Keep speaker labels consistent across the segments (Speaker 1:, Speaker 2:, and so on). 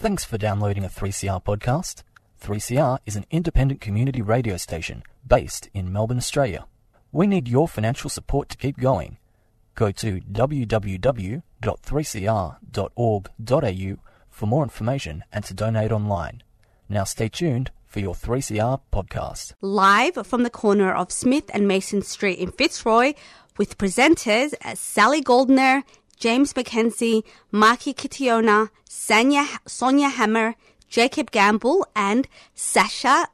Speaker 1: Thanks for downloading a 3CR podcast. 3CR is an independent community radio station based in Melbourne, Australia. We need your financial support to keep going. Go to www.3cr.org.au for more information and to donate online. Now stay tuned for your 3CR podcast.
Speaker 2: Live from the corner of Smith and Mason Street in Fitzroy with presenters uh, Sally Goldner, James Mackenzie, Marky Kitiona, Sonia, Sonia Hammer, Jacob Gamble, and Sasha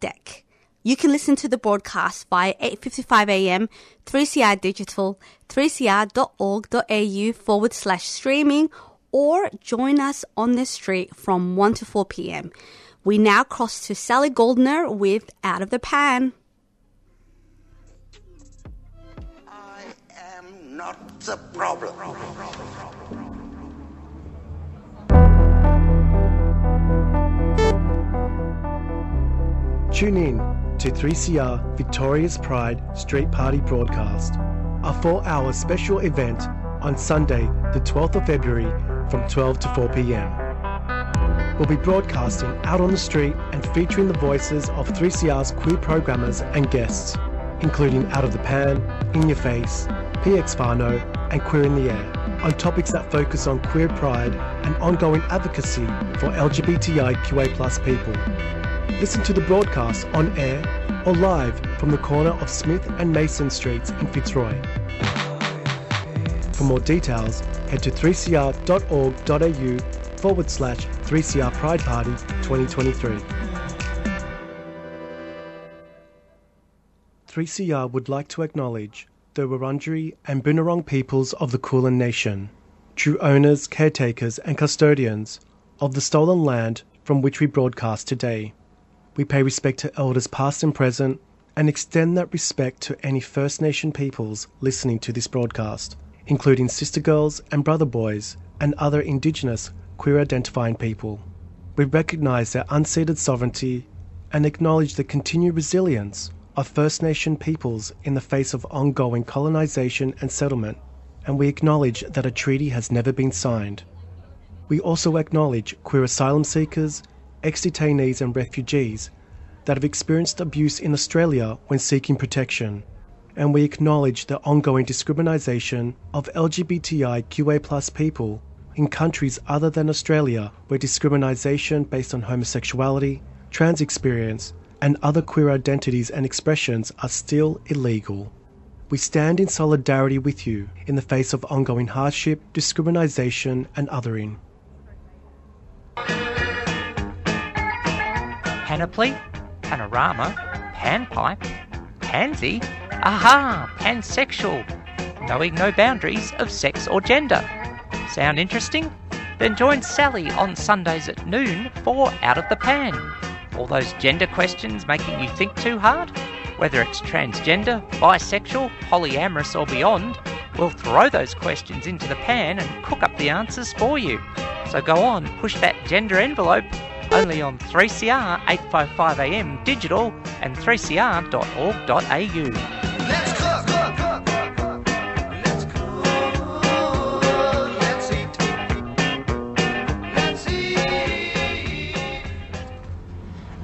Speaker 2: Deck. You can listen to the broadcast via 8.55 a.m., 3CR Digital, 3cr.org.au forward slash streaming, or join us on the street from 1 to 4 p.m. We now cross to Sally Goldner with Out of the Pan.
Speaker 3: Am not the problem.
Speaker 4: Tune in to 3CR Victoria's Pride Street Party broadcast, a four hour special event on Sunday, the 12th of February from 12 to 4 pm. We'll be broadcasting out on the street and featuring the voices of 3CR's queer programmers and guests, including Out of the Pan, In Your Face, PX Fano, and Queer in the Air, on topics that focus on queer pride and ongoing advocacy for LGBTIQA people. Listen to the broadcast on air or live from the corner of Smith and Mason Streets in Fitzroy. For more details, head to 3cr.org.au forward slash 3CR Pride Party 2023. 3CR would like to acknowledge the Wurundjeri and Boonwurrung peoples of the Kulin Nation, true owners, caretakers, and custodians of the stolen land from which we broadcast today. We pay respect to elders past and present and extend that respect to any First Nation peoples listening to this broadcast, including sister girls and brother boys and other Indigenous queer identifying people. We recognise their unceded sovereignty and acknowledge the continued resilience of First Nation peoples in the face of ongoing colonisation and settlement, and we acknowledge that a treaty has never been signed. We also acknowledge queer asylum seekers ex-detainees and refugees that have experienced abuse in Australia when seeking protection, and we acknowledge the ongoing discrimination of LGBTIQA people in countries other than Australia where discrimination based on homosexuality, trans experience, and other queer identities and expressions are still illegal. We stand in solidarity with you in the face of ongoing hardship, discrimination, and othering.
Speaker 5: panoply, panorama, panpipe, pansy, aha, pansexual, knowing no boundaries of sex or gender. Sound interesting? Then join Sally on Sundays at noon for Out of the Pan. All those gender questions making you think too hard? Whether it's transgender, bisexual, polyamorous, or beyond, we'll throw those questions into the pan and cook up the answers for you. So go on, push that gender envelope only on 3CR 855am digital and 3cr.org.au.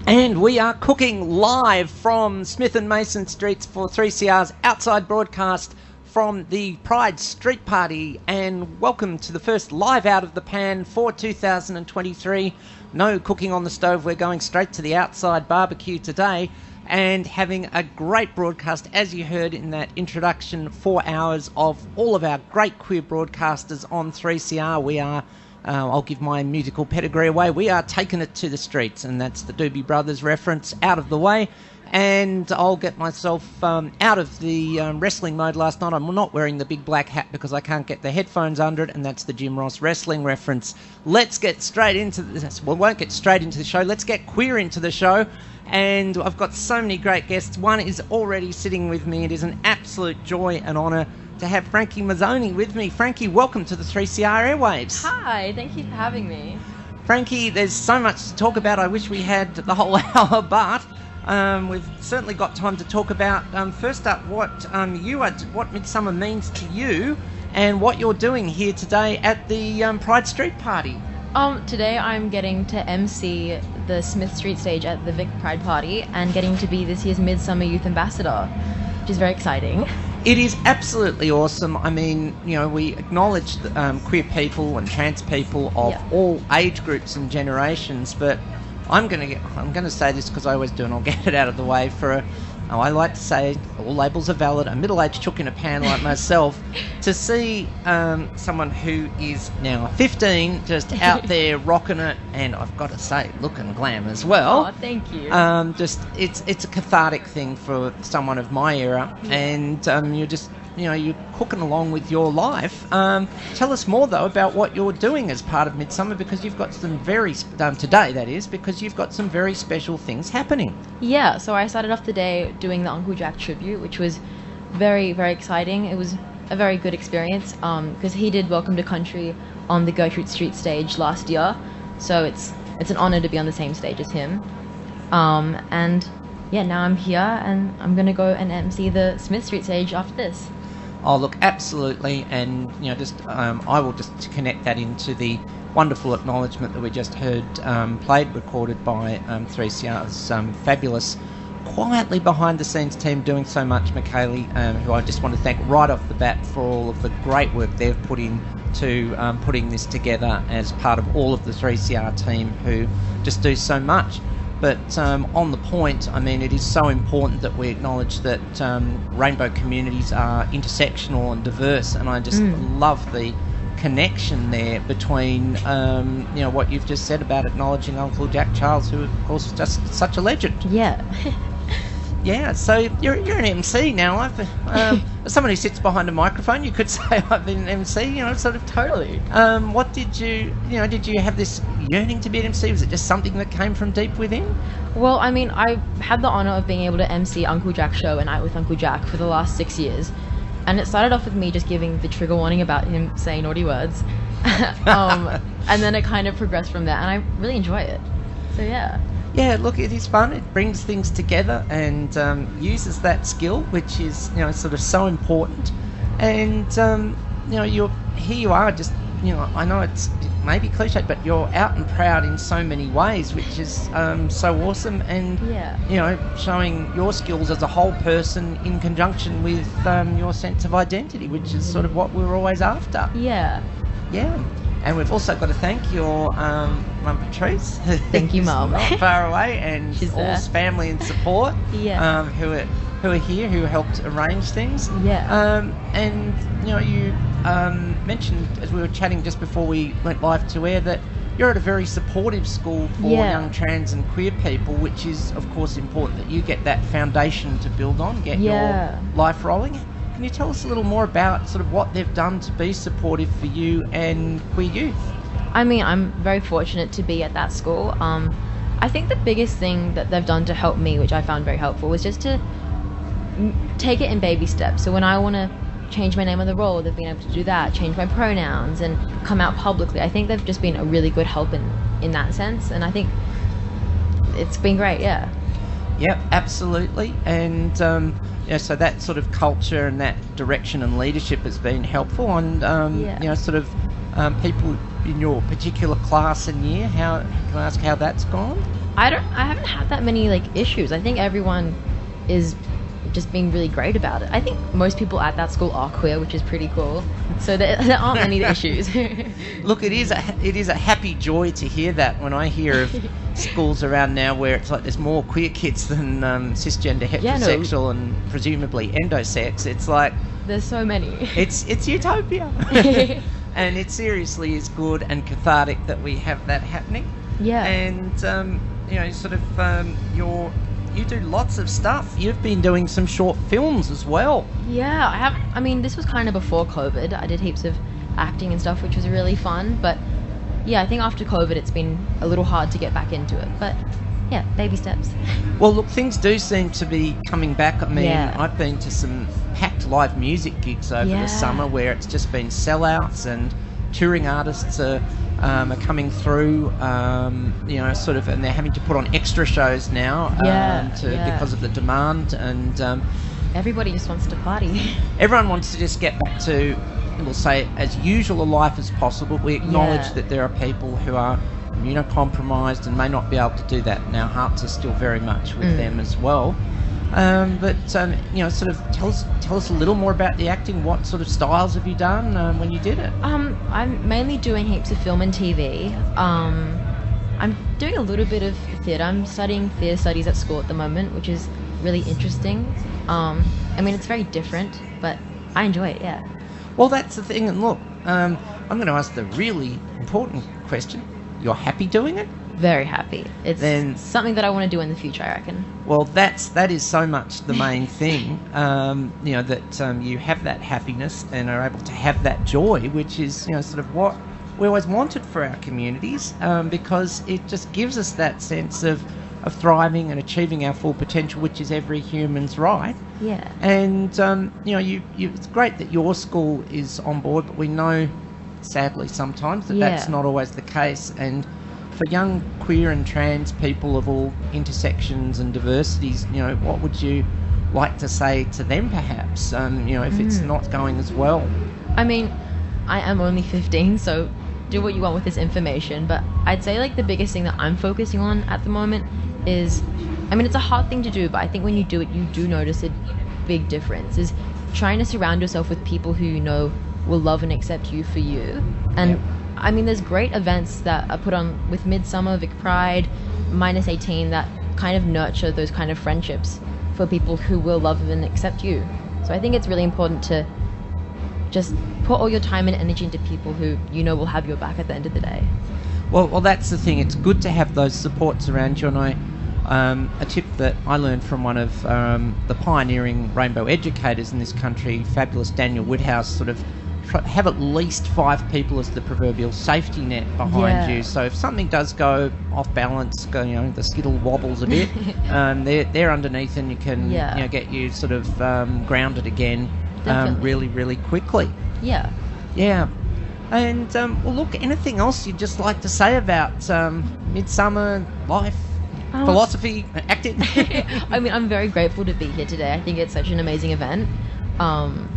Speaker 5: And we are cooking live from Smith and Mason Streets for 3CR's outside broadcast from the Pride Street Party. And welcome to the first live out of the pan for 2023. No cooking on the stove, we're going straight to the outside barbecue today and having a great broadcast, as you heard in that introduction, four hours of all of our great queer broadcasters on 3CR. We are uh, I'll give my musical pedigree away. We are taking it to the streets, and that's the Doobie Brothers reference out of the way. And I'll get myself um, out of the um, wrestling mode last night. I'm not wearing the big black hat because I can't get the headphones under it, and that's the Jim Ross wrestling reference. Let's get straight into this. Well, we won't get straight into the show. Let's get queer into the show. And I've got so many great guests. One is already sitting with me. It is an absolute joy and honour to have Frankie Mazzoni with me. Frankie, welcome to the 3CR airwaves.
Speaker 6: Hi, thank you for having me.
Speaker 5: Frankie, there's so much to talk about. I wish we had the whole hour, but um, we've certainly got time to talk about. Um, first up, what um, you are, what Midsummer means to you, and what you're doing here today at the um, Pride Street Party.
Speaker 7: Um, today I'm getting to MC the Smith Street stage at the Vic Pride Party and getting to be this year's Midsummer Youth Ambassador, which is very exciting.
Speaker 5: It is absolutely awesome. I mean, you know, we acknowledge the, um, queer people and trans people of
Speaker 7: Yeah.
Speaker 5: all age groups and generations, but I'm going to I'm going to say this because I always do, and I'll get it out of the way for a. Oh, I like to say all labels are valid. A middle-aged chook in a pan like myself, to see um, someone who is now 15 just out there rocking it, and I've got to say, looking glam as well.
Speaker 7: Oh, thank you.
Speaker 5: Um, just it's it's a cathartic thing for someone of my era, and um, you're just you know you're cooking along with your life. Um, tell us more though about what you're doing as part of Midsummer because you've got some very um, today that is because you've got some very special things happening.
Speaker 7: yeah, so I started off the day doing the Uncle Jack tribute, which was very, very exciting. It was a very good experience because he did Welcome to Country on the Gertrude Street stage last year, so it's it's an honor to be on the same stage as him. Um, and yeah, now I'm here and I'm gonna go and MC the Smith Street stage after this.
Speaker 5: Oh, look, absolutely, and you know, just um, I will just connect that into the wonderful acknowledgement that we just heard um, played, recorded by um, 3CR's um, fabulous, quietly behind the scenes team doing so much, McKaylee, um, who I just want to thank right off the bat for all of the great work they've put in to um, putting this together as part of all of the 3CR team who just do so much. But um, on the point, I mean, it is so important that we acknowledge that um, rainbow communities are intersectional and diverse, and I just love the connection there between um, you know what you've just said about acknowledging Uncle Jack Charles, who of course is just such a legend.
Speaker 7: Yeah.
Speaker 5: Yeah, so you're, you're an MC now. I've um, as someone who sits behind a microphone, you could say I've been an MC. You know, sort of
Speaker 7: Totally.
Speaker 5: Um, what did you, you know, did you have this yearning to be an MC? Was it just something that came from deep within?
Speaker 7: Well, I mean, I had the honor of being able to MC Uncle Jack's show, A Night with Uncle Jack, for the last six years. And it started off with me just giving the trigger warning about him saying naughty words. um, and then it kind of progressed from there, and I really enjoy it. So, yeah.
Speaker 5: Yeah, look, it is fun. It brings things together and um, uses that skill, which is you know sort of so important. And um, you know, you're here. You are just you know. I know it's maybe cliche, but you're out and proud in so many ways, which is um, so awesome. And
Speaker 7: Yeah.
Speaker 5: you know, showing your skills as a whole person in conjunction with um, your sense of identity, which is sort of what we're always after.
Speaker 7: Yeah.
Speaker 5: Yeah. And we've also got to thank your um, mum Patrice.
Speaker 7: Thank you,
Speaker 5: who's
Speaker 7: Mum.
Speaker 5: Not far away, and
Speaker 7: She's
Speaker 5: all's
Speaker 7: there.
Speaker 5: family and support.
Speaker 7: Yeah.
Speaker 5: Um, who are who are here, who helped arrange things.
Speaker 7: Yeah.
Speaker 5: Um, and you know, you um, mentioned as we were chatting just before we went live to air that you're at a very supportive school for
Speaker 7: Yeah.
Speaker 5: young trans and queer people, which is of course important that you get that foundation to build on, get
Speaker 7: Yeah.
Speaker 5: your life rolling. Can you tell us a little more about sort of what they've done to be supportive for you and queer youth?
Speaker 7: I mean, I'm very fortunate to be at that school. Um, I think the biggest thing that they've done to help me, which I found very helpful, was just to take it in baby steps. So when I want to change my name on the roll, they've been able to do that, change my pronouns, and come out publicly. I think they've just been a really good help in, in that sense, and I think it's been great, yeah.
Speaker 5: Yep, absolutely. And um, yeah, so that sort of culture and that direction and leadership has been helpful. And um,
Speaker 7: Yeah.
Speaker 5: you know, sort of um, people in your particular class and year. How can I ask how that's gone?
Speaker 7: I don't. I haven't had that many like issues. I think everyone is just being really great about it. I think most people at that school are queer, which is pretty cool. So there, there aren't many issues.
Speaker 5: Look, it is a it is a happy joy to hear that when I hear of schools around now where it's like there's more queer kids than um, cisgender
Speaker 7: Yeah, no.
Speaker 5: heterosexual and presumably endosex. It's like
Speaker 7: There's so many.
Speaker 5: it's it's utopia. and it seriously is good and cathartic that we have that happening.
Speaker 7: Yeah.
Speaker 5: And um, you know, sort of um, you're you do lots of stuff. You've been doing some short films as well.
Speaker 7: Yeah, I have. I mean, this was kind of before COVID. I did heaps of acting and stuff, which was really fun. But yeah, I think after COVID, it's been a little hard to get back into it. But yeah, baby steps.
Speaker 5: Well, look, things do seem to be coming back. I mean,
Speaker 7: Yeah.
Speaker 5: I've been to some packed live music gigs over
Speaker 7: Yeah.
Speaker 5: the summer where it's just been sellouts and touring artists are, um, are coming through, um, you know, sort of, and they're having to put on extra shows now
Speaker 7: Yeah,
Speaker 5: um, to,
Speaker 7: yeah.
Speaker 5: because of the demand. And um,
Speaker 7: Everybody just wants to party.
Speaker 5: everyone wants to just get back to we'll say, as usual a life as possible. We acknowledge
Speaker 7: Yeah.
Speaker 5: that there are people who are immunocompromised and may not be able to do that, and our hearts are still very much with
Speaker 7: Mm.
Speaker 5: them as well. Um, but um, you know, sort of tell us tell us a little more about the acting. What sort of styles have you done um, when you did it?
Speaker 7: Um, I'm mainly doing heaps of film and TV. Um, I'm doing a little bit of theatre. I'm studying theatre studies at school at the moment, which is really interesting. Um, I mean, it's very different, but I enjoy it. Yeah.
Speaker 5: Well, that's the thing. And look, um, I'm going to ask the really important question. You're happy doing it?
Speaker 7: Very happy. It's
Speaker 5: Then-
Speaker 7: something that I want to do in the future. I reckon.
Speaker 5: Well, that's that is so much the main thing. Um, you know that um, you have that happiness and are able to have that joy, which is you know sort of what we always wanted for our communities, um, because it just gives us that sense of of thriving and achieving our full potential, which is every human's right.
Speaker 7: Yeah.
Speaker 5: And um, you know, you, you it's great that your school is on board, but we know, sadly, sometimes that that's not always the case. And for young queer and trans people of all intersections and diversities, you know, what would you like to say to them, perhaps? Um, you know, if it's
Speaker 7: Mm.
Speaker 5: not going as well.
Speaker 7: I mean, I am only 15, so do what you want with this information. But I'd say like the biggest thing that I'm focusing on at the moment is, I mean, it's a hard thing to do, but I think when you do it, you do notice a big difference. Is trying to surround yourself with people who you know will love and accept you for you. And
Speaker 5: Yep.
Speaker 7: I mean, there's great events that are put on with Midsummer, Vic Pride, Minus 18 that kind of nurture those kind of friendships for people who will love and accept you. So I think it's really important to just put all your time and energy into people who you know will have your back at the end of the day.
Speaker 5: Well, well, that's the thing. It's good to have those supports around you. And I, um, a tip that I learned from one of um, the pioneering rainbow educators in this country, fabulous Daniel Witthaus, sort of tr- have at least five people as the proverbial safety net behind
Speaker 7: Yeah.
Speaker 5: you. So if something does go off balance, go, you know, the skittle wobbles a bit, um, they're they're underneath, and you can
Speaker 7: Yeah.
Speaker 5: you know get you sort of um, grounded again, um, really really quickly.
Speaker 7: Yeah.
Speaker 5: Yeah. And, um, well, look, anything else you'd just like to say about um, Midsummer, life,
Speaker 7: Um,
Speaker 5: philosophy, acting?
Speaker 7: I mean, I'm very grateful to be here today. I think it's such an amazing event. Um,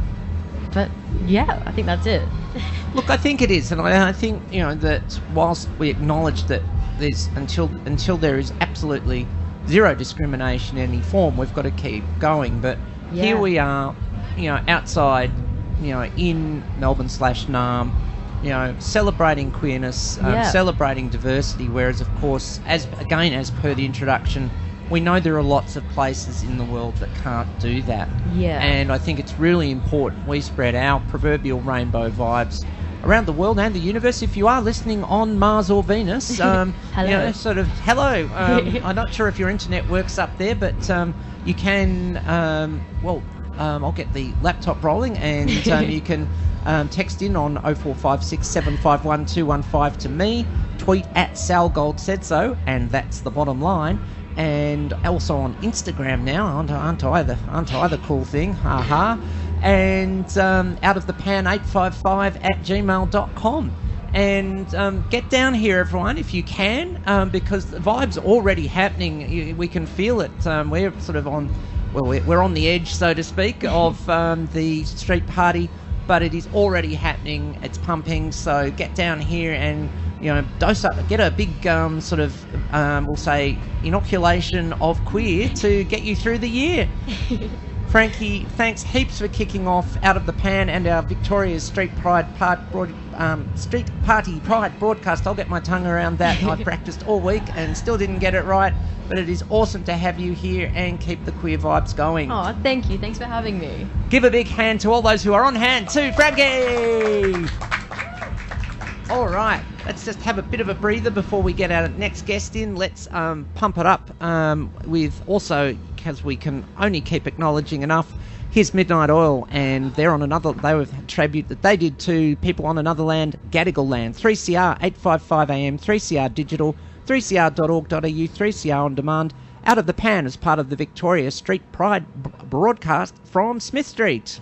Speaker 7: but yeah, I think that's it.
Speaker 5: Look, I think it is, and I, I think you know that whilst we acknowledge that there's until until there is absolutely zero discrimination in any form, we've got to keep going. But here we are, you know, outside, you know, in Melbourne slash Naarm, you know, celebrating queerness, um,
Speaker 7: Yeah.
Speaker 5: celebrating diversity. Whereas, of course, as again as per the introduction. We know there are lots of places in the world that can't do that.
Speaker 7: Yeah.
Speaker 5: And I think it's really important we spread our proverbial rainbow vibes around the world and the universe. If you are listening on Mars or Venus, um,
Speaker 7: Hello.
Speaker 5: you know, sort of hello. Um, I'm not sure if your internet works up there, but um, you can. Um, well, um, I'll get the laptop rolling, and um, you can um, text in on 0456 751 215 to me. Tweet at Sal Gold said so, and that's the bottom line and also on Instagram now. Aren't, aren't I the aren't I the cool thing? Haha. And um, out of the pan 855 at gmail.com. And um, get down here, everyone, if you can, um, because the vibe's already happening. We can feel it. Um, we're sort of on, well, we're on the edge, so to speak, of um, the street party, but it is already happening. It's pumping. So get down here and you know, dose up, get a big um, sort of, um, we'll say, inoculation of queer to get you through the year. Frankie, thanks heaps for kicking off out of the pan and our Victoria's Street Pride part broad, um, Street Party Pride broadcast. I'll get my tongue around that. I practiced all week and still didn't get it right, but it is awesome to have you here and keep the queer vibes going.
Speaker 7: Oh, thank you. Thanks for having me.
Speaker 5: Give a big hand to all those who are on hand too, Frankie. All right, let's just have a bit of a breather before we get our next guest in. Let's um, pump it up um, with also, because we can only keep acknowledging enough. Here's Midnight Oil, and they're on another. They were a tribute that they did to people on another land, Gadigal land. 3CR 855 AM, 3CR digital, 3cr.org.au, 3CR on demand. Out of the pan as part of the Victoria Street Pride b- broadcast from Smith Street.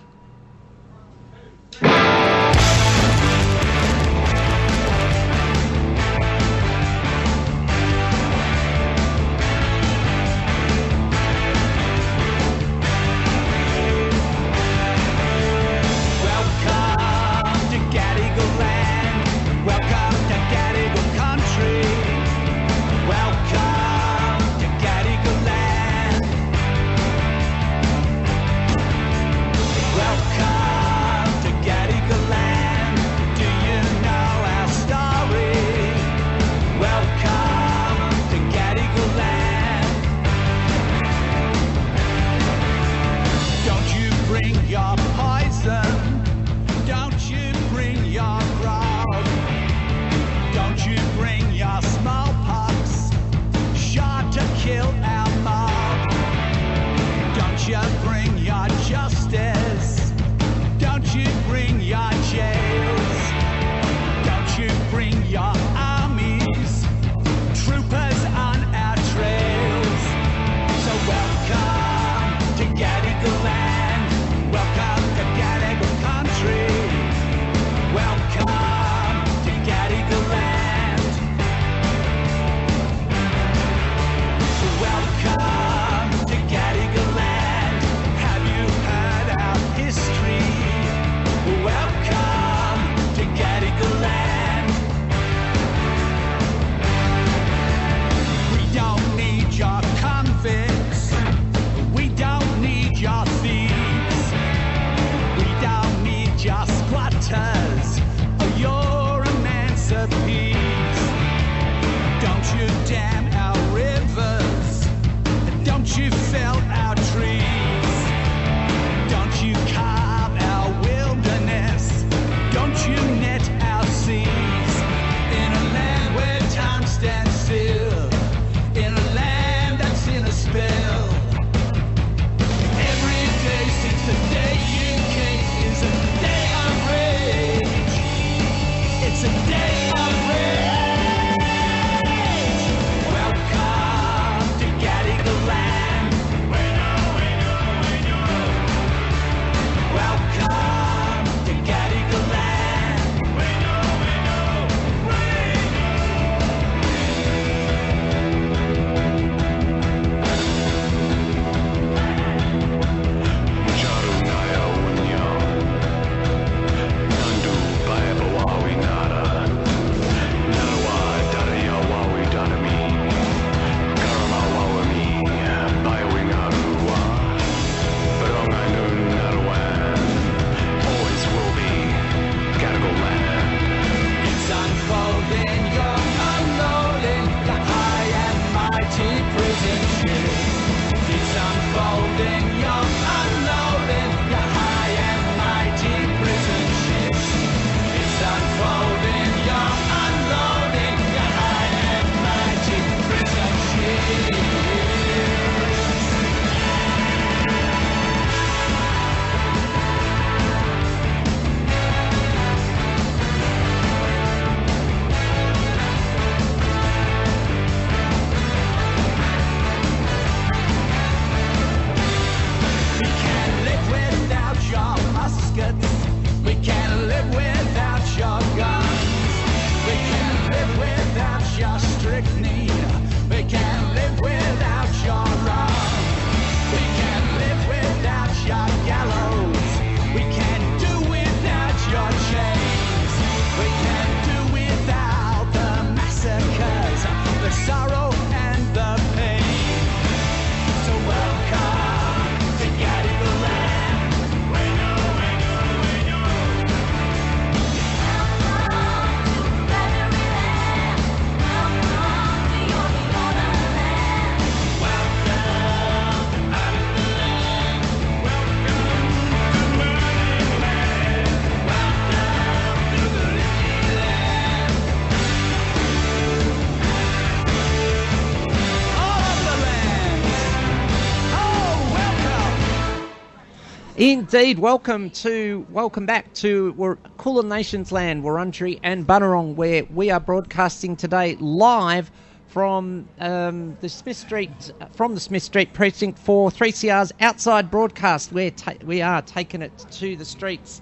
Speaker 5: Indeed, welcome to welcome back to Wur- Kulin Nations land, Wurundjeri and Bunurong, where we are broadcasting today live from um, the Smith Street from the Smith Street precinct for 3CR's outside broadcast. We're ta- we are taking it to the streets,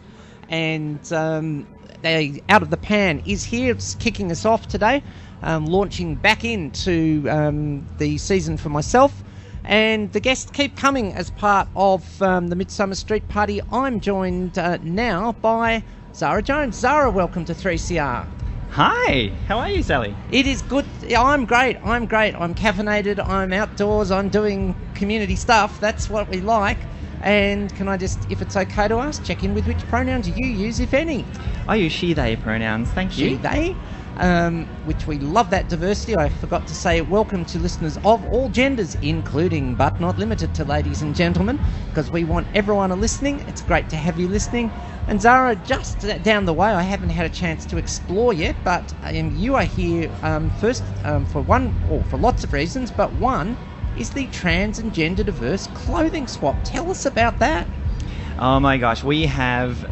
Speaker 5: and um, they, out of the pan is here, it's kicking us off today, um, launching back into um, the season for myself. And the guests keep coming as part of um, the Midsummer Street Party. I'm joined uh, now by Zara Jones. Zara, welcome to 3CR.
Speaker 8: Hi, how are you, Sally?
Speaker 5: It is good. I'm great. I'm great. I'm caffeinated. I'm outdoors. I'm doing community stuff. That's what we like. And can I just, if it's okay to ask, check in with which pronouns you use, if any?
Speaker 8: I use she, they pronouns. Thank you.
Speaker 5: She, they, um, which we love that diversity. I forgot to say welcome to listeners of all genders, including but not limited to ladies and gentlemen, because we want everyone listening. It's great to have you listening. And Zara, just down the way, I haven't had a chance to explore yet, but um, you are here um, first um, for one, or for lots of reasons, but one is the trans and gender diverse clothing swap. Tell us about that.
Speaker 8: Oh my gosh, we have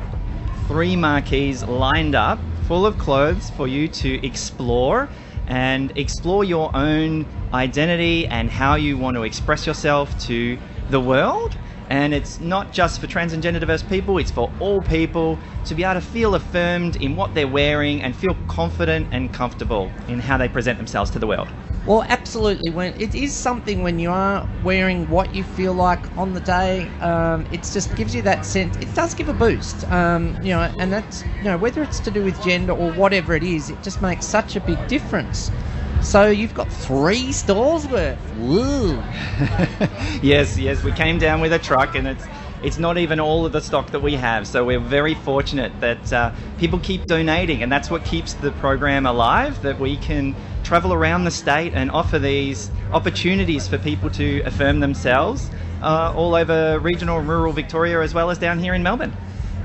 Speaker 8: three marquees lined up full of clothes for you to explore and explore your own identity and how you want to express yourself to the world. And it's not just for trans and gender diverse people, it's for all people to be able to feel affirmed in what they're wearing and feel confident and comfortable in how they present themselves to the world.
Speaker 5: Well, absolutely. When it is something when you are wearing what you feel like on the day, um, it just gives you that sense. It does give a boost, um, you know, and that's you know whether it's to do with gender or whatever it is, it just makes such a big difference. So you've got three stores worth. Woo!
Speaker 8: yes, yes, we came down with a truck, and it's it's not even all of the stock that we have. So we're very fortunate that uh, people keep donating, and that's what keeps the program alive. That we can travel around the state and offer these opportunities for people to affirm themselves uh, all over regional and rural Victoria as well as down here in Melbourne.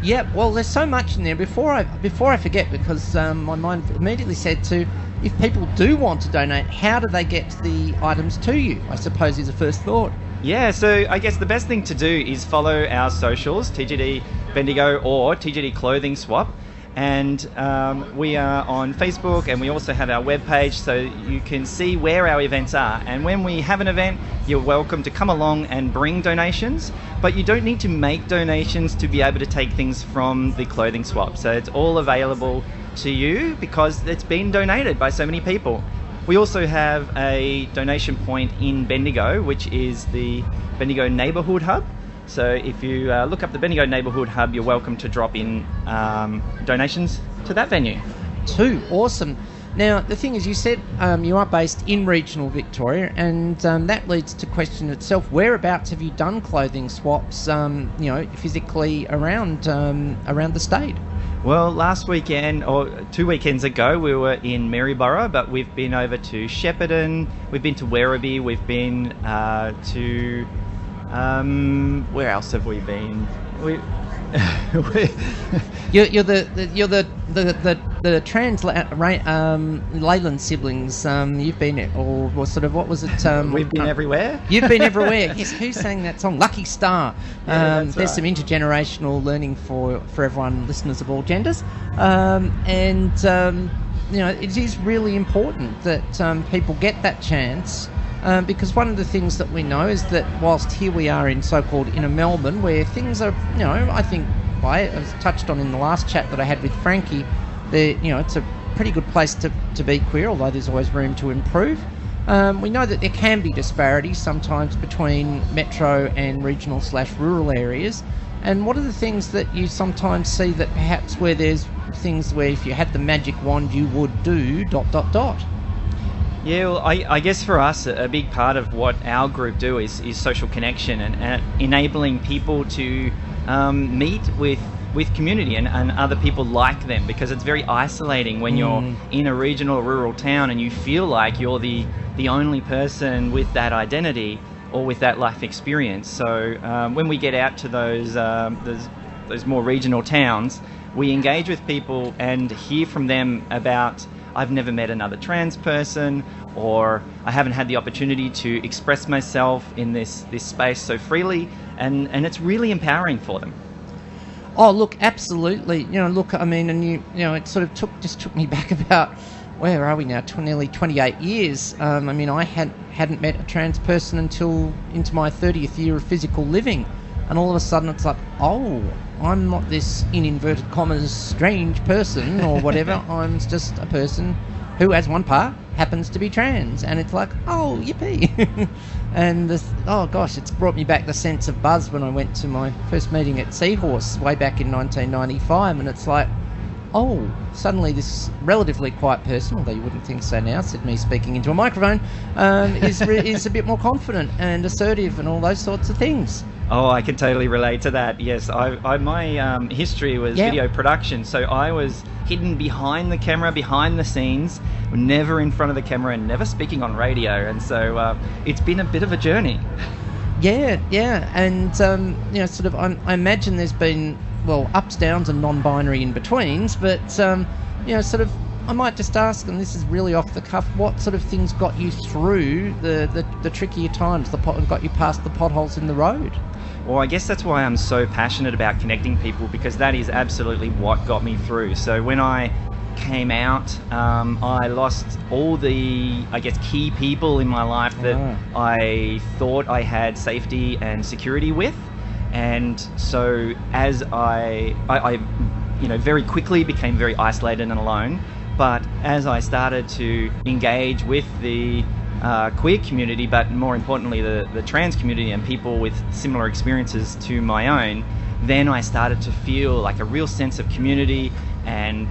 Speaker 5: Yeah, well, there's so much in there. Before I before I forget, because um, my mind immediately said to, if people do want to donate, how do they get the items to you? I suppose is the first thought.
Speaker 8: Yeah, so I guess the best thing to do is follow our socials, TGD Bendigo or TGD Clothing Swap. And um, we are on Facebook and we also have our webpage so you can see where our events are. And when we have an event, you're welcome to come along and bring donations, but you don't need to make donations to be able to take things from the clothing swap. So it's all available to you because it's been donated by so many people. We also have a donation point in Bendigo, which is the Bendigo Neighbourhood Hub. So if you uh, look up the Bendigo Neighbourhood Hub, you're welcome to drop in um, donations to that venue.
Speaker 5: Two, awesome. Now the thing is, you said um, you are based in regional Victoria, and um, that leads to question itself: whereabouts have you done clothing swaps? Um, you know, physically around um, around the state.
Speaker 8: Well, last weekend or two weekends ago, we were in Maryborough, but we've been over to Shepparton, we've been to Werribee, we've been uh, to um, where else have we been? We,
Speaker 5: You're, you're the, the you're the the the, the trans right um, Leyland siblings. Um, you've been or, or sort of what was it? Um,
Speaker 8: we've been
Speaker 5: uh,
Speaker 8: everywhere.
Speaker 5: You've been everywhere. yes, who sang that song? Lucky Starr.
Speaker 8: Yeah,
Speaker 5: um, there's
Speaker 8: right.
Speaker 5: some intergenerational learning for for everyone, listeners of all genders, um, and um, you know it is really important that um, people get that chance. Um, because one of the things that we know is that whilst here we are in so-called inner Melbourne, where things are, you know, I think I was touched on in the last chat that I had with Frankie, the you know it's a pretty good place to, to be queer, although there's always room to improve. Um, we know that there can be disparities sometimes between metro and regional slash rural areas. And what are the things that you sometimes see that perhaps where there's things where if you had the magic wand you would do dot dot dot?
Speaker 8: Yeah, well, I, I guess for us, a big part of what our group do is, is social connection and, and enabling people to um, meet with with community and, and other people like them because it's very isolating when you're
Speaker 5: Mm.
Speaker 8: in a regional or rural town and you feel like you're the the only person with that identity or with that life experience. So um, when we get out to those um, those those more regional towns, we engage with people and hear from them about I've never met another trans person or I haven't had the opportunity to express myself in this this space so freely and and it's really empowering for them.
Speaker 5: Oh, look, absolutely. You know, look, I mean, and you, you know, it sort of took just took me back about where are we now? Tw- nearly 28 years. Um, I mean, I had hadn't met a trans person until into my 30th year of physical living, and all of a sudden it's like, oh, I'm not this in inverted commas strange person or whatever. I'm just a person who, as one part, happens to be trans, and it's like, oh, yippee! and this, oh gosh, it's brought me back the sense of buzz when I went to my first meeting at Seahorse way back in 1995, and it's like, oh, suddenly this relatively quiet person, although you wouldn't think so now, said me speaking into a microphone, um, is is a bit more confident and assertive and all those sorts of things.
Speaker 8: Oh, I can totally relate to that. Yes, I, I my um, history was video production, so I was hidden behind the camera, behind the scenes, never in front of the camera, and never speaking on radio. And so uh, it's been a bit of a journey.
Speaker 5: Yeah, yeah, and um, you know, sort of, I, I imagine there's been well ups, downs, and non-binary in betweens, but um, you know, sort of, I might just ask, and this is really off the cuff, what sort of things got you through the the, the trickier times, the pot, got you past the potholes in the road?
Speaker 8: Well, I guess that's why I'm so passionate about connecting people because that is absolutely what got me through. So when I came out, um, I lost all the, I guess, key people in my life that
Speaker 5: Ah.
Speaker 8: I thought I had safety and security with. And so as I, I, I, you know, very quickly became very isolated and alone. But as I started to engage with the uh, queer community, but more importantly, the, the trans community and people with similar experiences to my own, then I started to feel like a real sense of community and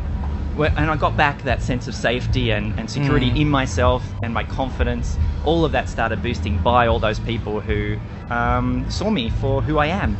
Speaker 8: and I got back that sense of safety and, and security
Speaker 5: Mm.
Speaker 8: in myself and my confidence. All of that started boosting by all those people who um, saw me for who I am.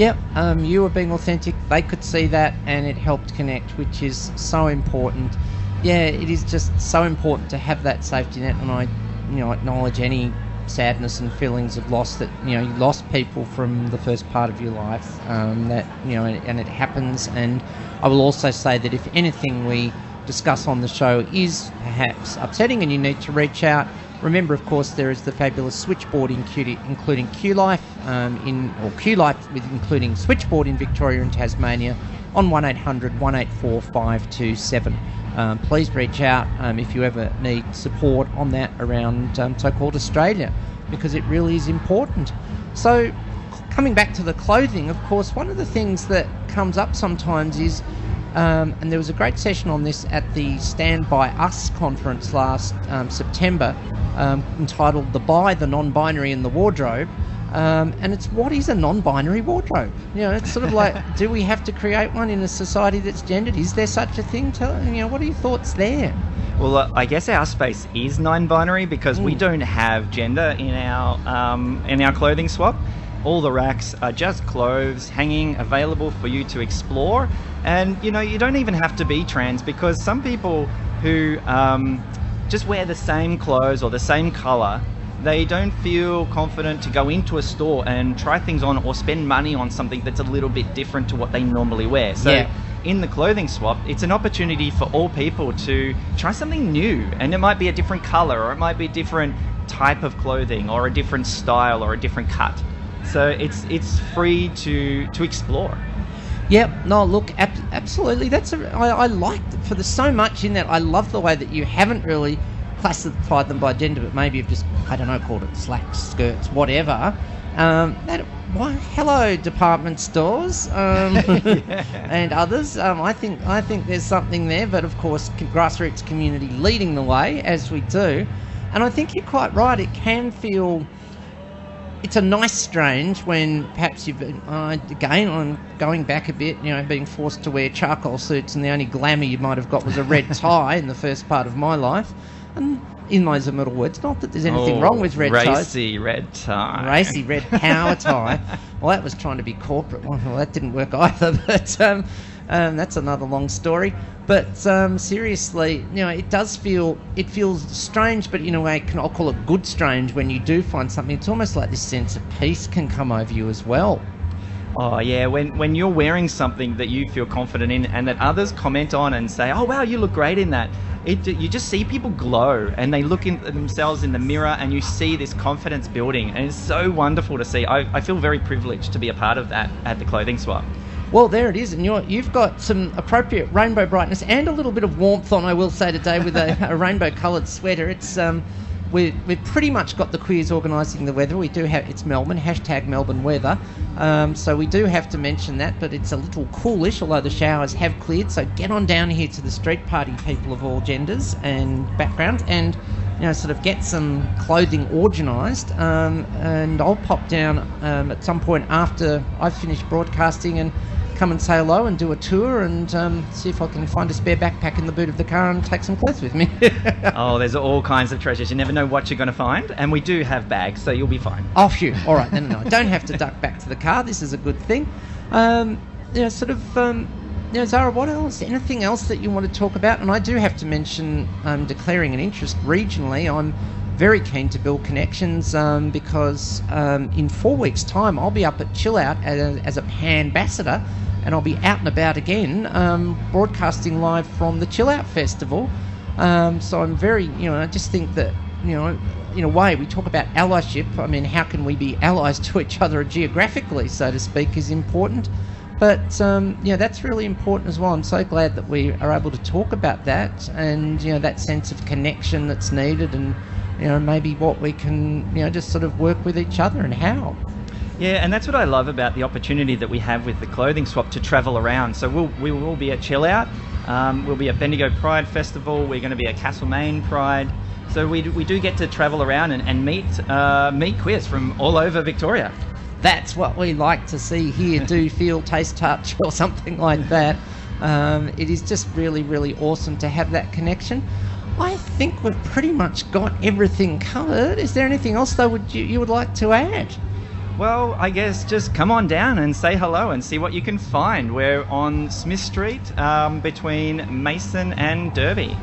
Speaker 5: Yep, um, you were being authentic. They could see that, and it helped connect, which is so important. yeah, it is just so important to have that safety net, and I, you know, acknowledge any sadness and feelings of loss that you know you lost people from the first part of your life. Um, that you know, and, and it happens. And I will also say that if anything we discuss on the show is perhaps upsetting, and you need to reach out. Remember, of course, there is the fabulous switchboard in Q, including Q Life um, in or Q Life with including switchboard in Victoria and Tasmania on 1800 184 527. Um, please reach out um, if you ever need support on that around um, so-called Australia, because it really is important. So, coming back to the clothing, of course, one of the things that comes up sometimes is, um, and there was a great session on this at the Stand By Us conference last um, September, um, entitled "The Bi, the Non-Binary, and the Wardrobe." Um, and it's what is a non-binary wardrobe? You know, it's sort of like, do we have to create one in a society that's gendered? Is there such a thing? Tell you know, what are your thoughts there?
Speaker 8: Well, uh, I guess our space is non-binary because we
Speaker 5: Mm.
Speaker 8: don't have gender in our um, in our clothing swap. All the racks are just clothes hanging available for you to explore, and you know you don't even have to be trans because some people who um, just wear the same clothes or the same color. They don't feel confident to go into a store and try things on or spend money on something that's a little bit different to what they normally wear. So
Speaker 5: Yeah.
Speaker 8: in the clothing swap, it's an opportunity for all people to try something new. And it might be a different color, or it might be a different type of clothing, or a different style, or a different cut. So it's it's free to to explore.
Speaker 5: Yep. No, look, ab- absolutely. That's a. I, I like for the so much in that. I love the way that you haven't really classified them by gender, but maybe you've just I don't know called it slacks, skirts, whatever. Um, that why, hello department stores um, and others. Um, I think I think there's something there, but of course grassroots community leading the way as we do, and I think you're quite right. It can feel it's a nice strange when perhaps you've been, uh, again I'm going back a bit you know being forced to wear charcoal suits and the only glamour you might have got was a red tie in the first part of my life and in those immortal words not that there's anything
Speaker 8: Oh,
Speaker 5: wrong with red ties
Speaker 8: racy red tie.
Speaker 5: racy red power tie. Well, that was trying to be corporate. Well, that didn't work either. But um, um, that's another long story. But um, seriously, you know, it does feel it feels strange, but in a way, can, I'll call it good strange when you do find something. It's almost like this sense of peace can come over you as well.
Speaker 8: Oh yeah, when when you're wearing something that you feel confident in, and that others comment on and say, "Oh wow, you look great in that," it you just see people glow, and they look in themselves in the mirror, and you see this confidence building, and it's so wonderful to see. I, I feel very privileged to be a part of that at the clothing swap.
Speaker 5: Well, there it is, and you're, you've got some appropriate rainbow brightness and a little bit of warmth on. I will say today with a, a rainbow-coloured sweater. It's um, we we've pretty much got the queers organising the weather. We do have it's Melbourne hashtag Melbourne weather, um, so we do have to mention that. But it's a little coolish, although the showers have cleared. So get on down here to the street party, people of all genders and backgrounds, and you know, sort of get some clothing organised. Um, and I'll pop down um, at some point after I've finished broadcasting and come and say hello and do a tour and um, see if I can find a spare backpack in the boot of the car and take some clothes with me.
Speaker 8: Oh, there's all kinds of treasures. You never know what you're going to find, and we do have bags, so you'll be fine.
Speaker 5: Oh, phew. All right, then, no, I don't have to duck back to the car. This is a good thing. Um, you know, sort of, um, you know, Zara, what else? Anything else that you want to talk about? And I do have to mention um, declaring an interest regionally. I'm very keen to build connections um, because um, in four weeks' time I'll be up at Chill Out as, as a pan ambassador and I'll be out and about again um, broadcasting live from the Chill Out Festival. Um, so I'm very, you know, I just think that, you know, in a way, we talk about allyship. I mean, how can we be allies to each other geographically, so to speak, is important. But um, you know, that's really important as well. I'm so glad that we are able to talk about that, and you know, that sense of connection that's needed, and you know, maybe what we can, you know, just sort of work with each other and how.
Speaker 8: Yeah, and that's what I love about the opportunity that we have with the clothing swap to travel around. So we'll, we will be at Chill Out, um, we'll be at Bendigo Pride Festival, we're going to be at Castlemaine Pride. So we, we do get to travel around and, and meet uh, meet queers from all over Victoria.
Speaker 5: That's what we like to see here. Do feel, taste, touch, or something like that. Um, it is just really, really awesome to have that connection. I think we've pretty much got everything covered. Is there anything else though would you, you would like to add?
Speaker 8: Well, I guess just come on down and say hello and see what you can find. We're on Smith Street um, between Mason and Derby.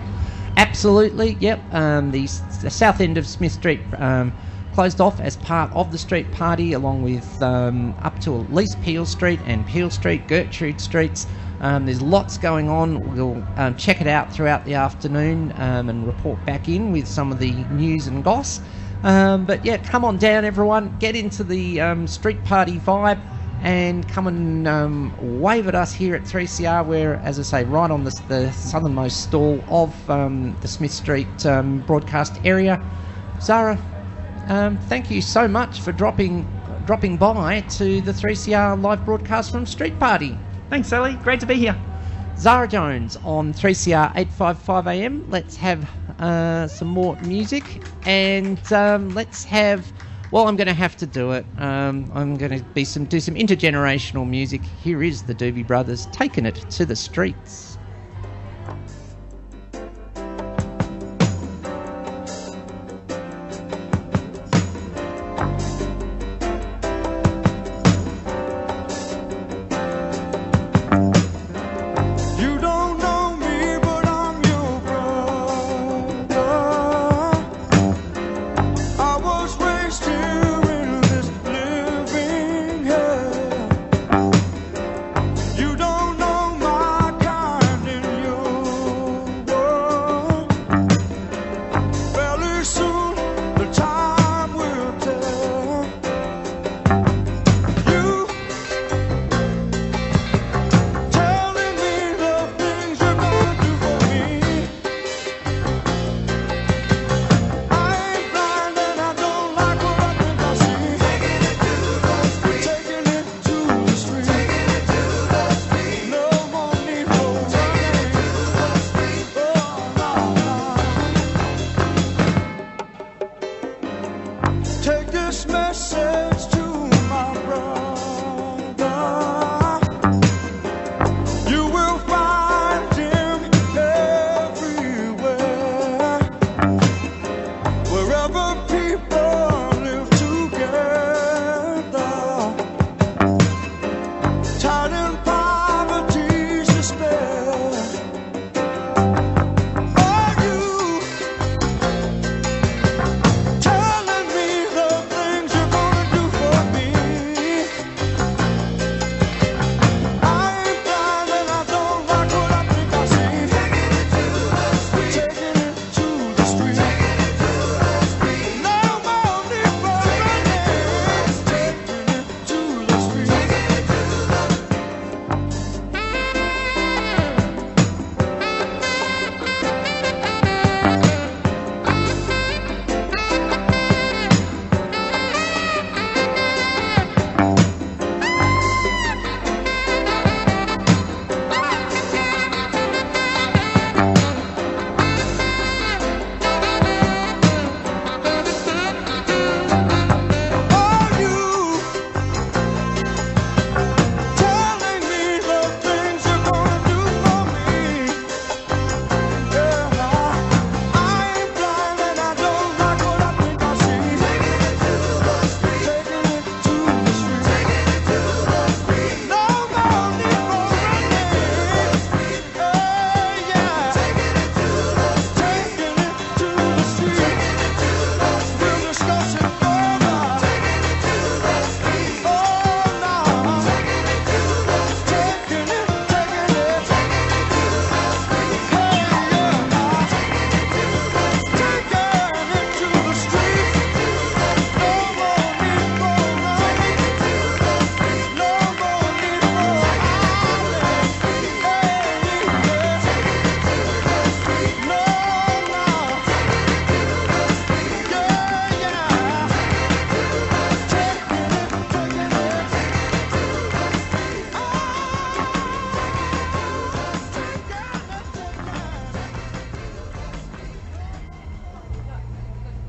Speaker 9: Absolutely, yep. Um, the, the south end of Smith Street um, closed off as part of the street party, along with um, up to at least Peel Street and Peel Street, Gertrude Streets. Um, there's lots going on. We'll um, check it out throughout the afternoon um, and report back in with some of the news and goss. Um, but yeah, come on down, everyone. Get into the um, street party vibe and come and um, wave at us here at 3CR. We're, as I say, right on the, the southernmost stall of um, the Smith Street um, broadcast area. Zara, um, thank you so much for dropping dropping by to the 3CR live broadcast from Street Party.
Speaker 8: Thanks, Sally. Great to be here.
Speaker 9: Zara Jones on 3CR 855 AM. Let's have uh, some more music and um, let's have. Well, I'm going to have to do it. Um, I'm going to be some do some intergenerational music. Here is the Doobie Brothers taking it to the streets.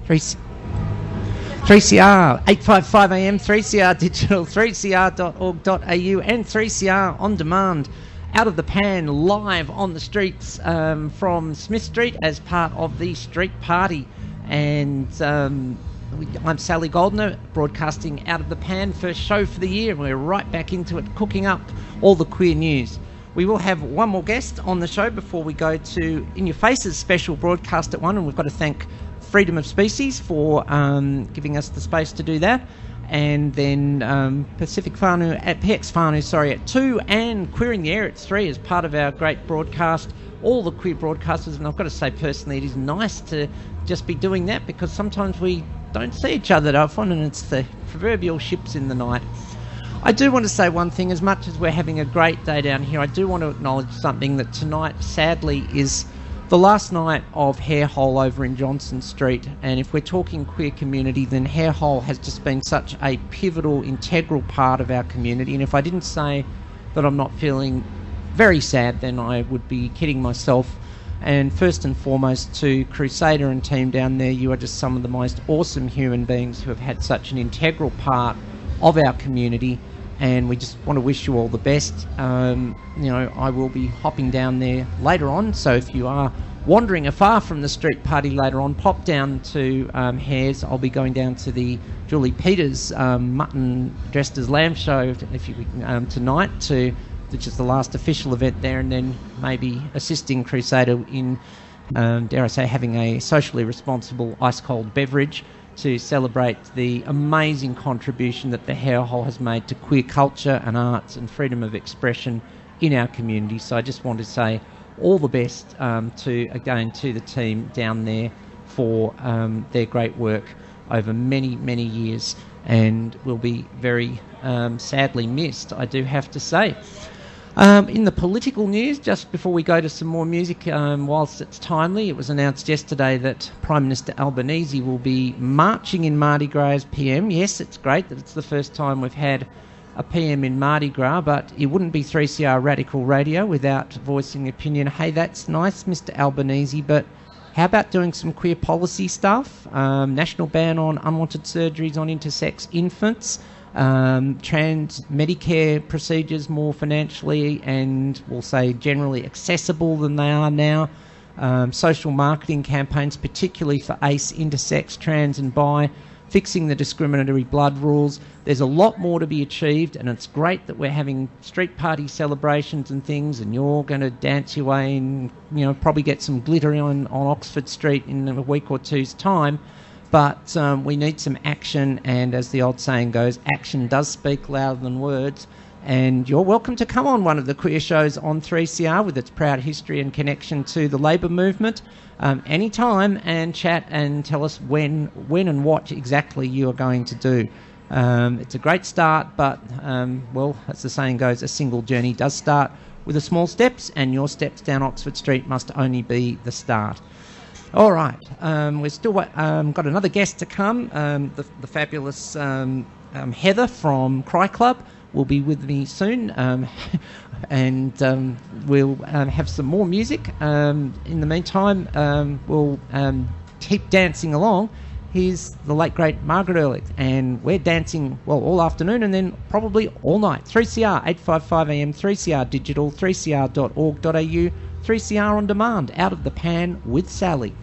Speaker 9: 3CR. 3CR, 855 AM, 3CR digital, 3cr.org.au, and 3CR on demand, out of the pan, live on the streets um, from Smith Street as part of the street party. And um,
Speaker 5: I'm Sally Goldner, broadcasting out of the pan, first show for the year, and we're right back into it, cooking up all the queer news. We will have one more guest on the show before we go to In Your Faces special broadcast at one, and we've got to thank Freedom of Species for um, giving us the space to do that. And then um, Pacific Whānau at PX Whānau, sorry, at two, and Queering the Air at three as part of our great broadcast. All the queer broadcasters, and I've got to say personally, it is nice to just be doing that because sometimes we don't see each other that often, and it's the proverbial ships in the night. I do want to say one thing. As much as we're having a great day down here, I do want to acknowledge something that tonight, sadly, is the last night of Hair Hole over in Johnston Street. And if we're talking queer community, then Hair Hole has just been such a pivotal, integral part of our community. And if I didn't say that I'm not feeling very sad, then I would be kidding myself. And first and foremost, to Crusader and team down there, you are just some of the most awesome human beings who have had such an integral part of our community. And we just want to wish you all the best. Um, you know, I will be hopping down there later on. So if you are wandering afar from the street party later on, pop down to um, Hares. I'll be going down to the Julie Peters um, mutton dressed as lamb show if you um, tonight to which is the last official event there, and then maybe assisting Crusader in, um, dare I say, having a socially responsible ice cold beverage to celebrate the amazing contribution that the Hair Hole has made to queer culture and arts and freedom of expression in our community. So I just want to say all the best um, to again to the team down there for um, their great work over many many years and will be very um, sadly missed. I do have to say. Um, in the political news, just before we go to some more music, um, whilst it's timely, it was announced yesterday that Prime Minister Albanese will be marching in Mardi Gras as PM. Yes, it's great that it's the first time we've had a PM in Mardi Gras, but it wouldn't be 3CR Radical Radio without voicing opinion. Hey, that's nice, Mr. Albanese, but how about doing some queer policy stuff? Um, national ban on unwanted surgeries on intersex infants um, trans Medicare procedures more financially and we'll say generally accessible than they are now. Um, social marketing campaigns, particularly for ACE, intersex, trans, and bi, fixing the discriminatory blood rules. There's a lot more to be achieved, and it's great that we're having street party celebrations and things, and you're going to dance your way and you know probably get some glitter on, on Oxford Street in a week or two's time but um, we need some action. And as the old saying goes, action does speak louder than words. And you're welcome to come on one of the queer shows on 3CR with its proud history and connection to the labour movement um, anytime and chat and tell us when, when and what exactly you are going to do. Um, it's a great start, but um, well, as the saying goes, a single journey does start with the small steps, and your steps down Oxford Street must only be the start. All right, um, we've still um, got another guest to come. Um, the, the fabulous um, um, Heather from Cry Club will be with me soon, um, and we'll have some more music. In the meantime, we'll keep dancing along. Here's the late great Margaret Urlich, and we're dancing well all afternoon and then probably all night. 3CR 855 AM, 3CR digital, 3cr.org.au. 3CR on demand, out of the pan with Sally.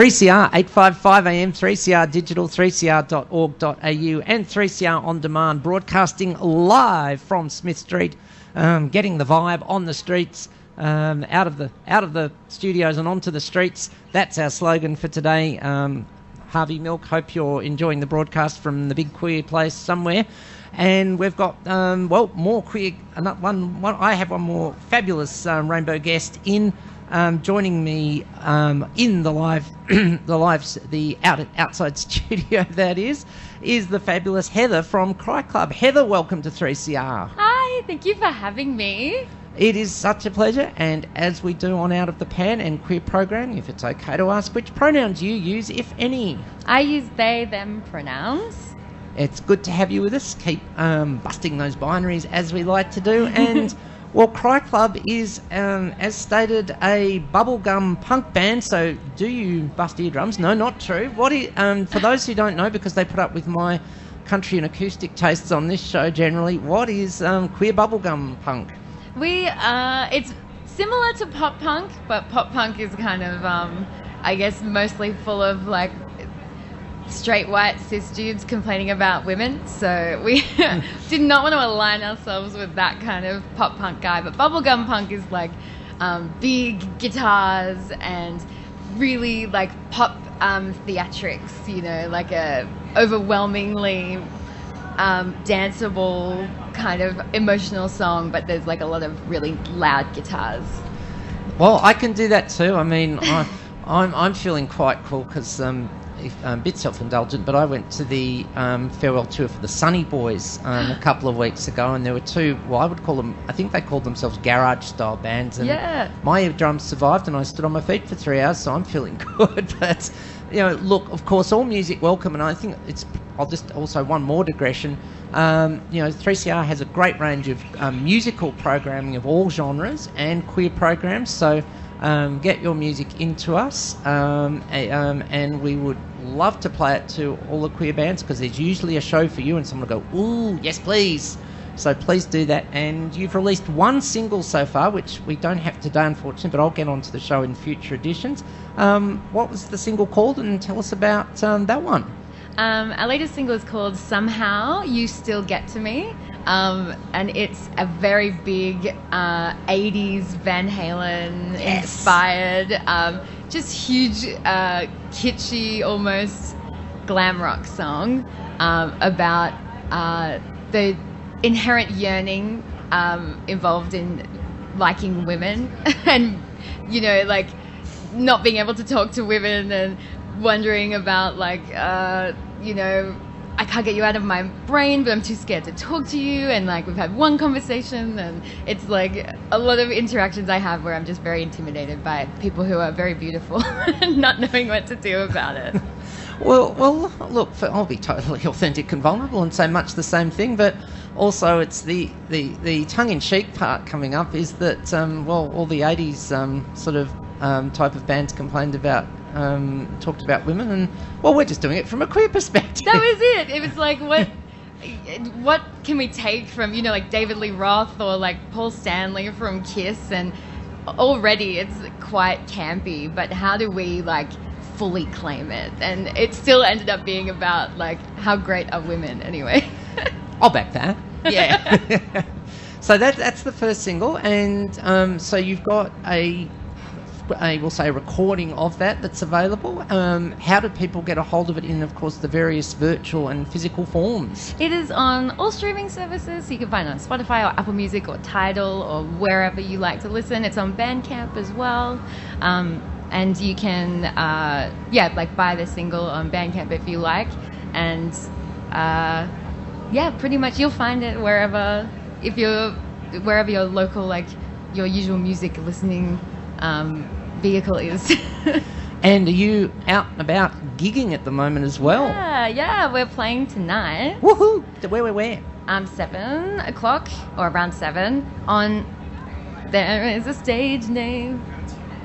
Speaker 5: 3CR 855 AM, 3CR Digital, 3cr.org.au, and 3CR On Demand, broadcasting live from Smith Street, um, getting the vibe on the streets, um, out of the out of the studios and onto the streets. That's our slogan for today. Um, Harvey Milk, hope you're enjoying the broadcast from the big queer place somewhere. And we've got, um, well, more queer. One, one. I have one more fabulous um, rainbow guest in um, joining me um, in the live, the live, the out, outside studio. That is, is the fabulous Heather from Cry Club. Heather, welcome to 3CR.
Speaker 6: Hi, thank you for having me.
Speaker 5: It is such a pleasure, and as we do on Out of the Pan and queer programming, if it's okay to ask which pronouns you use, if any.
Speaker 6: I use they, them pronouns.
Speaker 5: It's good to have you with us. Keep um, busting those binaries as we like to do. And well, Cry Club is, um, as stated, a bubblegum punk band. So, do you bust eardrums? No, not true. What? um, for those who don't know, because they put up with my country and acoustic tastes on this show generally, what is um, queer bubblegum punk?
Speaker 6: We, uh, it's similar to pop punk, but pop punk is kind of, um, I guess, mostly full of like straight white cis dudes complaining about women. So we did not want to align ourselves with that kind of pop punk guy. But bubblegum punk is like um, big guitars and really like pop um, theatrics, you know, like a overwhelmingly um, danceable kind of emotional song, but there's like a lot of really loud guitars.
Speaker 5: Well, I can do that too. I mean, I, I'm I'm feeling quite cool because um, a bit self-indulgent, but I went to the um, farewell tour for the Sunny Boys um, a couple of weeks ago, and there were two. Well, I would call them. I think they called themselves garage-style bands, and
Speaker 6: Yeah.
Speaker 5: my eardrums survived, and I stood on my feet for three hours, so I'm feeling good. but you know, look, of course, all music welcome, and I think it's. I'll just also one more digression. Um, you know, 3CR has a great range of um, musical programming of all genres and queer programs. So um, get your music into us, um, um, and we would love to play it to all the queer bands because there's usually a show for you, and someone will go, "Ooh, yes, please." So please do that. And you've released one single so far, which we don't have today, unfortunately, but I'll get onto the show in future editions. Um, what was the single called? And tell us about um, that one.
Speaker 6: Um, our latest single is called Somehow You Still Get to Me. Um, and it's a very big uh, 80s Van Halen inspired, um, just huge, uh, kitschy, almost glam rock song um, about uh, the inherent yearning um, involved in liking women and, you know, like not being able to talk to women and wondering about like uh, you know I can't get you out of my brain, but I'm too scared to talk to you. And like we've had one conversation, and it's like a lot of interactions I have where I'm just very intimidated by people who are very beautiful and not knowing what to do about it.
Speaker 5: Well, well, look, I'll be totally authentic and vulnerable and say much the same thing, but also it's the, the, the tongue-in-cheek part coming up is that, um, well, all the 80s um, sort of um, type of bands complained about, um, talked about women, and, well, we're just doing it from a queer perspective.
Speaker 6: that was it. It was like what. What can we take from you know like David Lee Roth or like Paul Stanley from Kiss and already it's quite campy but how do we like fully claim it and it still ended up being about like how great are women anyway
Speaker 5: I'll back that. Yeah. so that that's the first single, and um, so you've got a, a we'll say recording of that that's available. Um, how do people get a hold of it in, of course, the various virtual and physical forms?
Speaker 6: It is on all streaming services. So you can find it on Spotify or Apple Music or Tidal or wherever you like to listen. It's on Bandcamp as well. Um, and you can, uh, yeah, like buy the single on Bandcamp if you like. And uh, yeah, pretty much you'll find it wherever, if you're, wherever your local, like your usual music listening um, vehicle is.
Speaker 5: And are you out and about gigging at the moment as well?
Speaker 6: yeah, yeah, we're playing tonight.
Speaker 5: Woohoo! Where, where, where?
Speaker 6: um, seven o'clock or around seven on there is a stage name.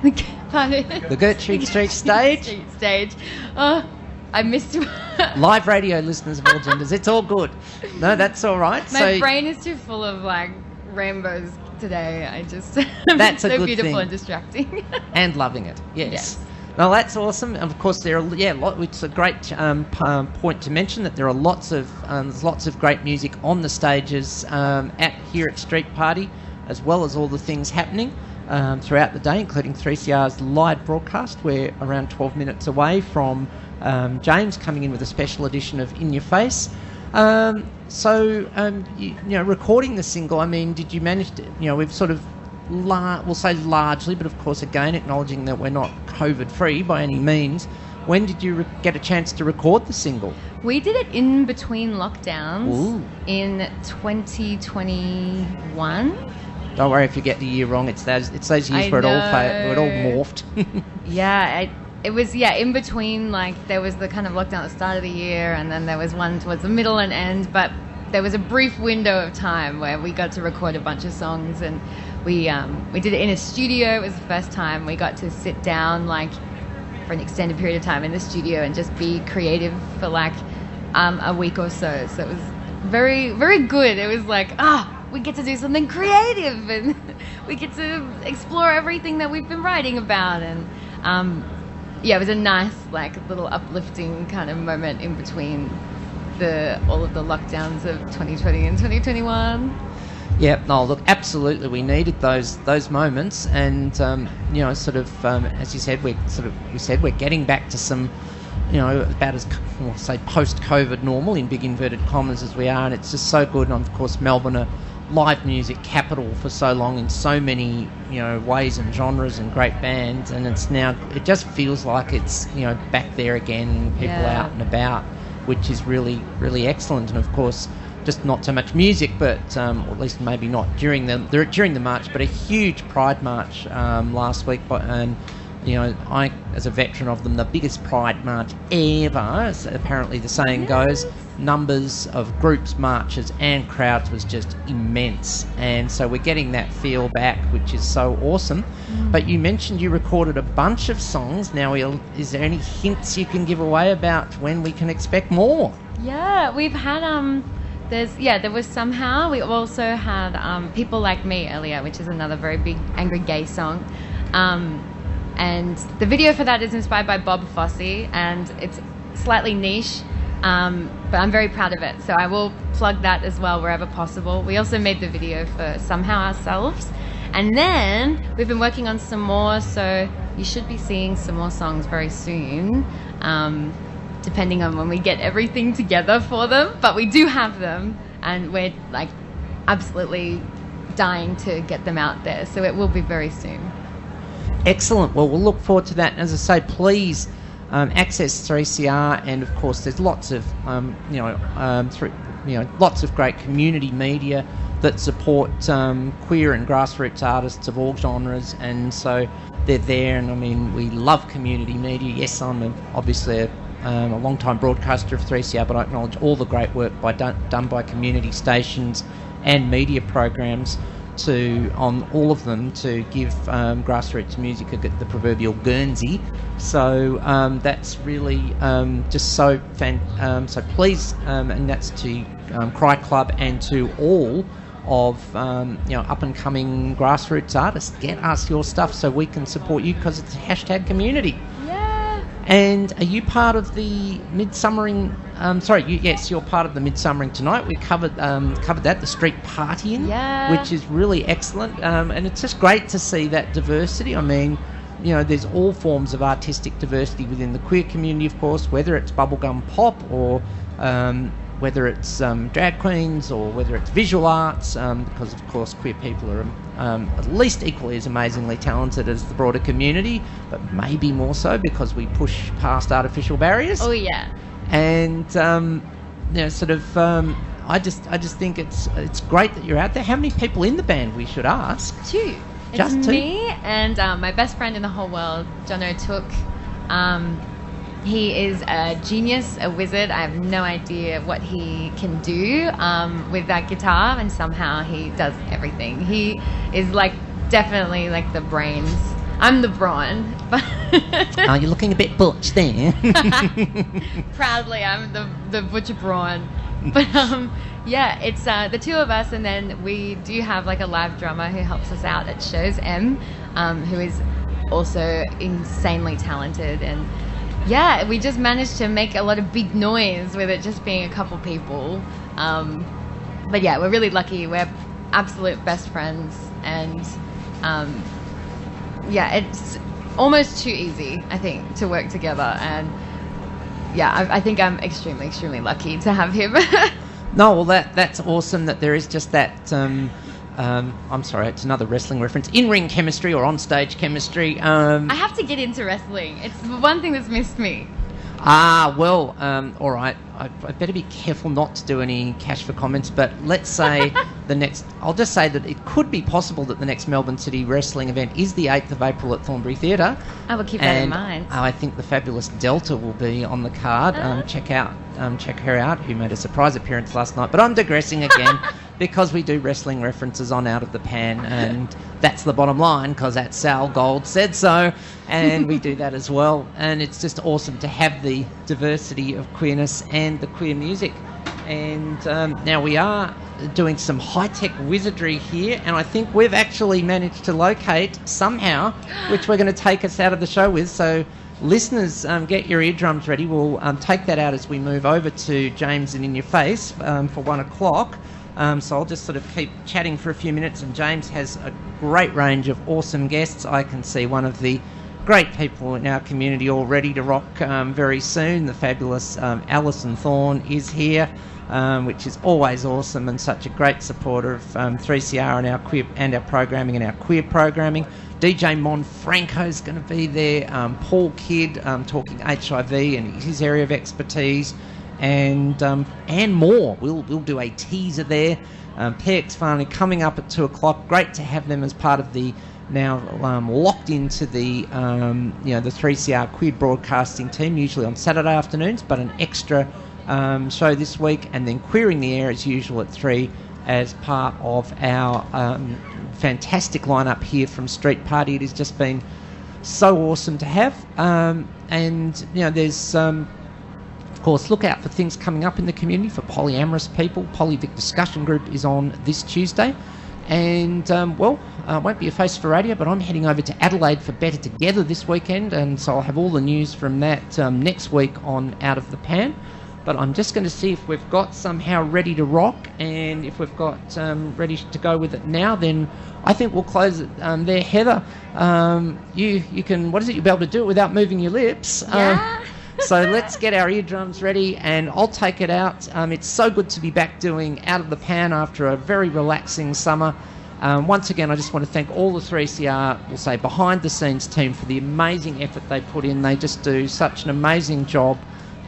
Speaker 5: The Gertrude Street stage.
Speaker 6: Street stage. Oh, I missed.
Speaker 5: One Live radio listeners of all genders, it's all good. No, that's all right.
Speaker 6: My
Speaker 5: so
Speaker 6: brain is too full of like rainbows today. I just
Speaker 5: That's a
Speaker 6: so
Speaker 5: good
Speaker 6: beautiful
Speaker 5: thing.
Speaker 6: and distracting.
Speaker 5: and loving it. Yes.
Speaker 6: Yes.
Speaker 5: Well, that's awesome. Of course, there are yeah, lot, it's a great um, um, point to mention that there are lots of um, there's lots of great music on the stages um, at here at Street Party, as well as all the things happening um, throughout the day, including 3CR's live broadcast. We're around 12 minutes away from um, James coming in with a special edition of In Your Face. Um, so, um, you, you know, recording the single. I mean, did you manage to? You know, we've sort of la- we'll say largely, but of course, again, acknowledging that we're not COVID free by any means. When did you re- get a chance to record the single?
Speaker 6: We did it in between lockdowns
Speaker 5: Ooh.
Speaker 6: in 2021.
Speaker 5: Don't worry if you get the year wrong. It's those it's those years
Speaker 6: I
Speaker 5: where it all fa- where it all morphed.
Speaker 6: Yeah, I, it was yeah in between. Like there was the kind of lockdown at the start of the year, and then there was one towards the middle and end. But there was a brief window of time where we got to record a bunch of songs, and we um, we did it in a studio. It was the first time we got to sit down like for an extended period of time in the studio and just be creative for like um, a week or so. So it was very very good. It was like ah. We get to do something creative, and we get to explore everything that we've been writing about, and um, yeah, it was a nice, like, little uplifting kind of moment in between the all of the lockdowns of 2020 and 2021.
Speaker 5: Yeah, no, look, absolutely, we needed those those moments, and um, you know, sort of um, as you said, we're sort of we said we're getting back to some, you know, about as well, say post-COVID normal in big inverted commas as we are, and it's just so good. And of course, Melbourne, a live music capital for so long in so many you know ways and genres and great bands, and it's now it just feels like it's you know back there again, people
Speaker 6: Yeah.
Speaker 5: out and about, which is really really excellent. And of course just not so much music, but um, or at least maybe not during the during the march, but a huge Pride march um, last week. But and you know, I as a veteran of them, the biggest Pride march ever. As apparently the saying goes, numbers of groups, marches, and crowds was just immense, and so we're getting that feel back, which is so awesome. But you mentioned you recorded a bunch of songs. Now, is there any hints you can give away about when we can expect more?
Speaker 6: Yeah, we've had um, there's yeah, there was somehow we also had um, people like me earlier, which is another very big angry gay song. Um, and the video for that is inspired by Bob Fosse, and it's slightly niche, um, but I'm very proud of it. So I will plug that as well wherever possible. We also made the video for Somehow Ourselves. And then we've been working on some more, so you should be seeing some more songs very soon, um, depending on when we get everything together for them. But we do have them, and we're like absolutely dying to get them out there, so it will be very soon.
Speaker 5: Excellent. Well, we'll look forward to that. And as I say, please um, access 3CR, and of course, there's lots of um, you know, um, through, you know, lots of great community media that support um, queer and grassroots artists of all genres, and so they're there. And I mean, we love community media. Yes, I'm a, obviously a, um, a long-time broadcaster of 3CR, but I acknowledge all the great work by done, done by community stations and media programs to on all of them to give um, grassroots music a, the proverbial Guernsey. So um, that's really um, just so fan. Um, so please, um, and that's to um, Cry Club and to all of you know up and coming grassroots artists. Get us your stuff so we can support you because it's hashtag community. And are you part of the midsummering? Um, sorry, you, yes, you're part of the midsummering tonight. We covered um, covered that the street partying,
Speaker 6: Yeah.
Speaker 5: which is really excellent. Um, and it's just great to see that diversity. I mean, you know, there's all forms of artistic diversity within the queer community, of course, whether it's bubblegum pop or um, whether it's um, drag queens or whether it's visual arts, um, because of course queer people are um, at least equally as amazingly talented as the broader community, but maybe more so because we push past artificial barriers.
Speaker 6: Oh yeah.
Speaker 5: And um, you know, sort of, um, I just, I just think it's it's great that you're out there. How many people in the band? We should ask.
Speaker 6: Two. It's
Speaker 5: Just two?
Speaker 6: me and um, my best friend in the whole world, John O'Toole. Um, he is a genius, a wizard. I have no idea what he can do um, with that guitar, and somehow he does everything. He is like definitely like the brains. I'm the brawn, but
Speaker 5: Are you looking a bit butch there?
Speaker 6: proudly I'm the the butcher brawn. But um, yeah, it's uh, the two of us, and then we do have like a live drummer who helps us out at shows. M, um, who is also insanely talented and yeah, we just managed to make a lot of big noise with it just being a couple people. Um, but yeah, we're really lucky. We're absolute best friends, and um, yeah, it's almost too easy, I think, to work together. And yeah, I, I think I'm extremely, extremely lucky to have him.
Speaker 5: No, well, that that's awesome that there is just that. Um, um, I'm sorry, it's another wrestling reference. In ring chemistry or on stage chemistry. Um,
Speaker 6: I have to get into wrestling. It's the one thing that's missed me.
Speaker 5: Ah, well, um, all right. I, I better be careful not to do any cash for comments, but let's say the next. I'll just say that it could be possible that the next Melbourne City wrestling event is the 8th of April at Thornbury Theatre.
Speaker 6: I will keep that in mind.
Speaker 5: I think the fabulous Delta will be on the card.
Speaker 6: Uh-huh.
Speaker 5: Um, check out, um, check her out, who made a surprise appearance last night. But I'm digressing again because we do wrestling references on Out of the Pan, and that's the bottom line because that Sal Gold said so, and we do that as well. And it's just awesome to have the diversity of queerness and the queer music. And um, now we are doing some high tech wizardry here, and I think we've actually managed to locate somehow, which we're going to take us out of the show with. So, listeners, um, get your eardrums ready. We'll um, take that out as we move over to James and In Your Face um, for one o'clock. Um, so I'll just sort of keep chatting for a few minutes, and James has a great range of awesome guests. I can see one of the great people in our community all ready to rock um, very soon. The fabulous um, Alison Thorne is here, um, which is always awesome and such a great supporter of um, 3CR and our queer and our programming and our queer programming. DJ Mon Franco is going to be there. Um, Paul Kidd um, talking HIV and his area of expertise, and um, and more. We'll we'll do a teaser there. Um, PX finally coming up at two o'clock. Great to have them as part of the now um, locked into the um, you know the 3CR queer broadcasting team. Usually on Saturday afternoons, but an extra um, show this week, and then queering the air as usual at three as part of our um, fantastic lineup here from Street Party. It has just been so awesome to have, um, and you know there's. Course, look out for things coming up in the community for polyamorous people. Polyvic Discussion Group is on this Tuesday. And, um, well, uh, won't be a face for radio, but I'm heading over to Adelaide for Better Together this weekend. And so I'll have all the news from that um, next week on Out of the Pan. But I'm just going to see if we've got somehow ready to rock. And if we've got um, ready to go with it now, then I think we'll close it um, there. Heather, um, you, you can, what is it? You'll be able to do it without moving your lips. Um,
Speaker 6: Yeah.
Speaker 5: So let's get our eardrums ready and I'll take it out. Um, it's so good to be back doing Out of the Pan after a very relaxing summer. Um, once again, I just want to thank all the 3CR, we'll say behind the scenes team for the amazing effort they put in. They just do such an amazing job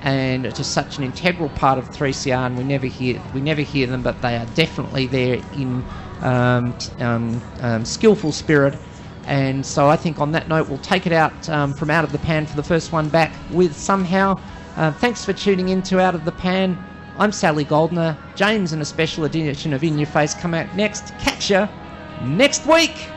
Speaker 5: and it's just such an integral part of 3CR and we never hear we never hear them but they are definitely there in um, um, um, skillful spirit and so I think on that note, we'll take it out um, from Out of the Pan for the first one back with somehow. Uh, thanks for tuning in to Out of the Pan. I'm Sally Goldner. James and a special edition of In Your Face come out next. Catch ya next week.